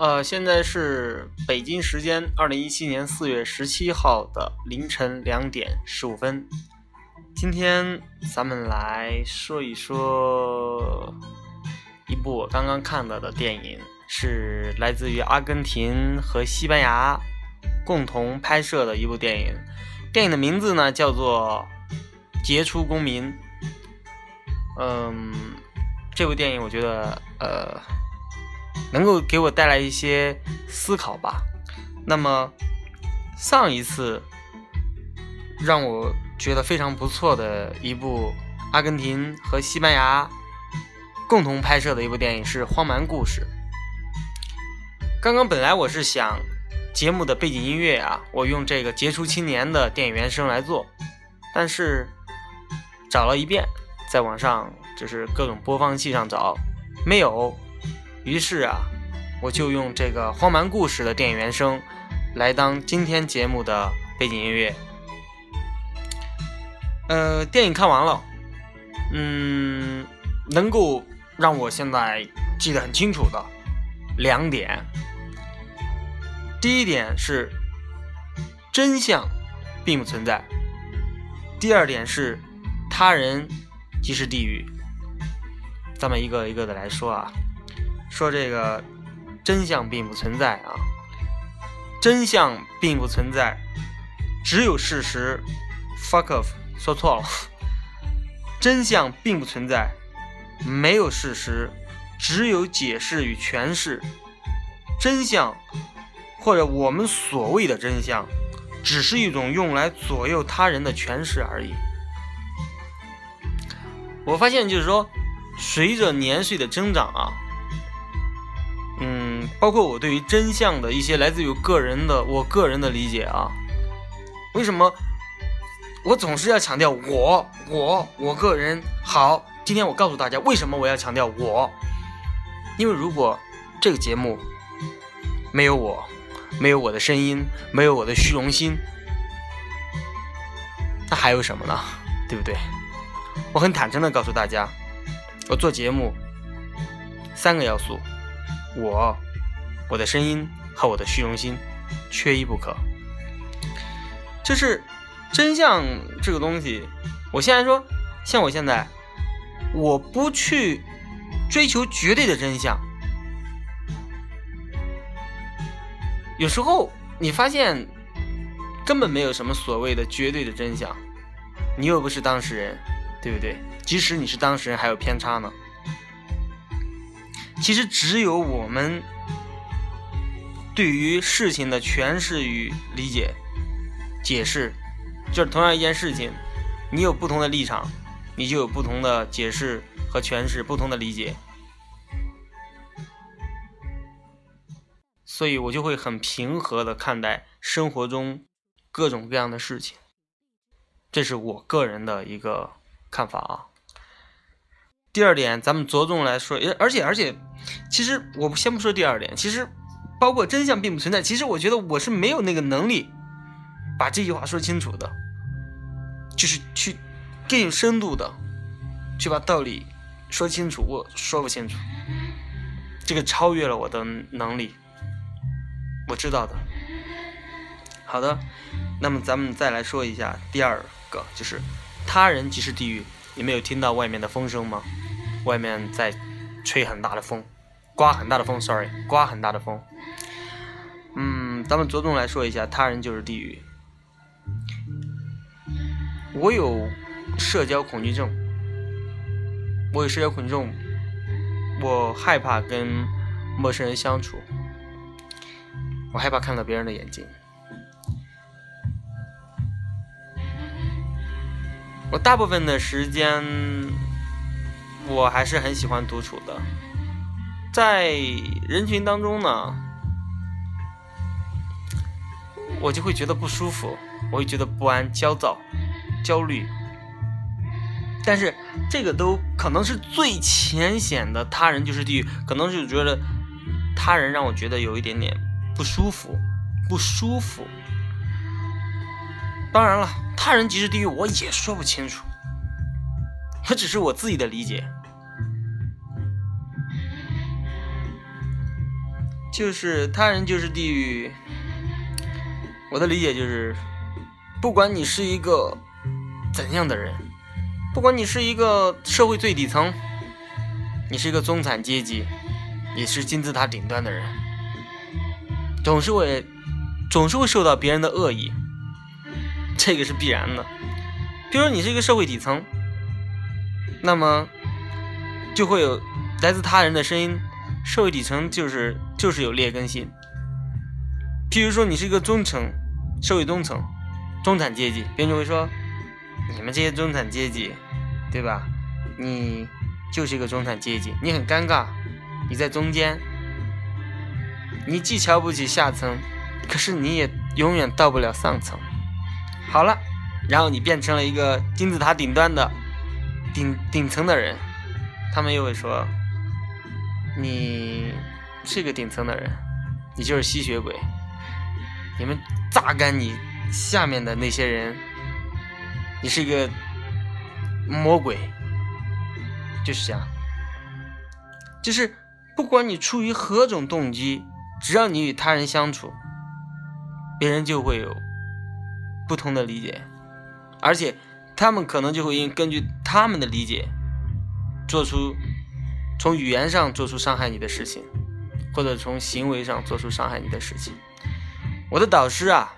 呃，现在是北京时间二零一七年四月十七号的凌晨两点十五分。今天咱们来说一说一部我刚刚看到的电影，是来自于阿根廷和西班牙共同拍摄的一部电影。电影的名字呢叫做《杰出公民》。嗯，这部电影我觉得呃。能够给我带来一些思考吧。那么，上一次让我觉得非常不错的一部阿根廷和西班牙共同拍摄的一部电影是《荒蛮故事》。刚刚本来我是想节目的背景音乐啊，我用这个杰出青年的电影原声来做，但是找了一遍，在网上就是各种播放器上找，没有。于是啊，我就用这个《荒蛮故事》的电影原声来当今天节目的背景音乐。呃，电影看完了，嗯，能够让我现在记得很清楚的两点。第一点是真相并不存在，第二点是他人即是地狱。咱们一个一个的来说啊。说这个真相并不存在啊，真相并不存在，只有事实。Fuck off，说错了，真相并不存在，没有事实，只有解释与诠释。真相或者我们所谓的真相，只是一种用来左右他人的诠释而已。我发现就是说，随着年岁的增长啊。包括我对于真相的一些来自于个人的我个人的理解啊，为什么我总是要强调我我我个人好？今天我告诉大家为什么我要强调我，因为如果这个节目没有我，没有我的声音，没有我的虚荣心，那还有什么呢？对不对？我很坦诚的告诉大家，我做节目三个要素。我，我的声音和我的虚荣心，缺一不可。就是真相这个东西，我现在说，像我现在，我不去追求绝对的真相。有时候你发现根本没有什么所谓的绝对的真相，你又不是当事人，对不对？即使你是当事人，还有偏差呢。其实只有我们对于事情的诠释与理解、解释，就是同样一件事情，你有不同的立场，你就有不同的解释和诠释，不同的理解。所以我就会很平和的看待生活中各种各样的事情，这是我个人的一个看法啊。第二点，咱们着重来说，而且而且，其实我先不说第二点，其实包括真相并不存在。其实我觉得我是没有那个能力把这句话说清楚的，就是去更有深度的去把道理说清楚，我说不清楚，这个超越了我的能力，我知道的。好的，那么咱们再来说一下第二个，就是他人即是地狱。你没有听到外面的风声吗？外面在吹很大的风，刮很大的风，sorry，刮很大的风。咱们着重来说一下，他人就是地狱。我有社交恐惧症，我有社交恐惧症，我害怕跟陌生人相处，我害怕看到别人的眼睛。我大部分的时间，我还是很喜欢独处的。在人群当中呢，我就会觉得不舒服，我会觉得不安、焦躁、焦虑。但是这个都可能是最浅显的，他人就是地狱，可能就觉得他人让我觉得有一点点不舒服，不舒服。当然了，他人即是地狱，我也说不清楚。这只是我自己的理解。就是他人就是地狱。我的理解就是，不管你是一个怎样的人，不管你是一个社会最底层，你是一个中产阶级，你是金字塔顶端的人，总是会总是会受到别人的恶意，这个是必然的。比如说你是一个社会底层，那么就会有来自他人的声音。社会底层就是就是有劣根性。譬如说你是一个中层，社会中层，中产阶级，别人就会说你们这些中产阶级，对吧？你就是一个中产阶级，你很尴尬，你在中间，你既瞧不起下层，可是你也永远到不了上层。好了，然后你变成了一个金字塔顶端的顶顶层的人，他们又会说。你是个顶层的人，你就是吸血鬼。你们榨干你下面的那些人，你是一个魔鬼，就是这样。就是不管你出于何种动机，只要你与他人相处，别人就会有不同的理解，而且他们可能就会因根据他们的理解做出。从语言上做出伤害你的事情，或者从行为上做出伤害你的事情。我的导师啊，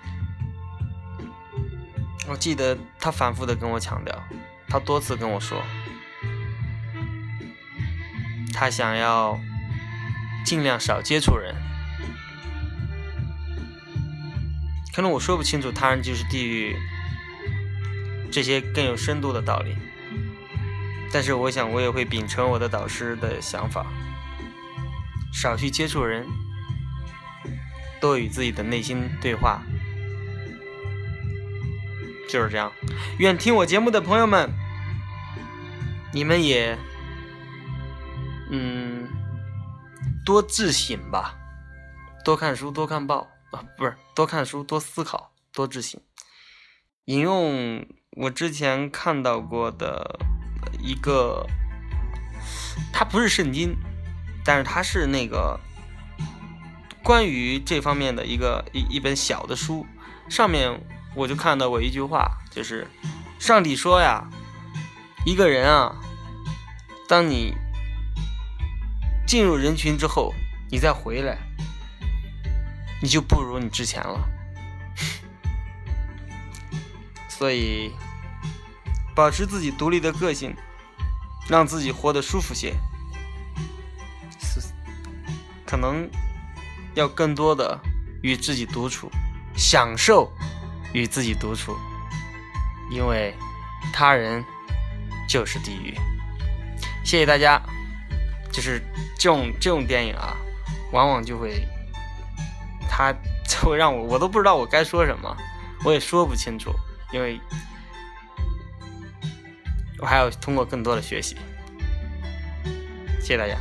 我记得他反复的跟我强调，他多次跟我说，他想要尽量少接触人。可能我说不清楚“他人就是地狱”这些更有深度的道理。但是我想，我也会秉承我的导师的想法，少去接触人，多与自己的内心对话，就是这样。愿听我节目的朋友们，你们也，嗯，多自省吧，多看书，多看报啊，不是多看书，多思考，多自省。引用我之前看到过的。一个，它不是圣经，但是它是那个关于这方面的一个一一本小的书。上面我就看到过一句话，就是上帝说呀，一个人啊，当你进入人群之后，你再回来，你就不如你之前了。所以。保持自己独立的个性，让自己活得舒服些，是可能要更多的与自己独处，享受与自己独处，因为他人就是地狱。谢谢大家。就是这种这种电影啊，往往就会，他 就会让我我都不知道我该说什么，我也说不清楚，因为。我还要通过更多的学习，谢谢大家。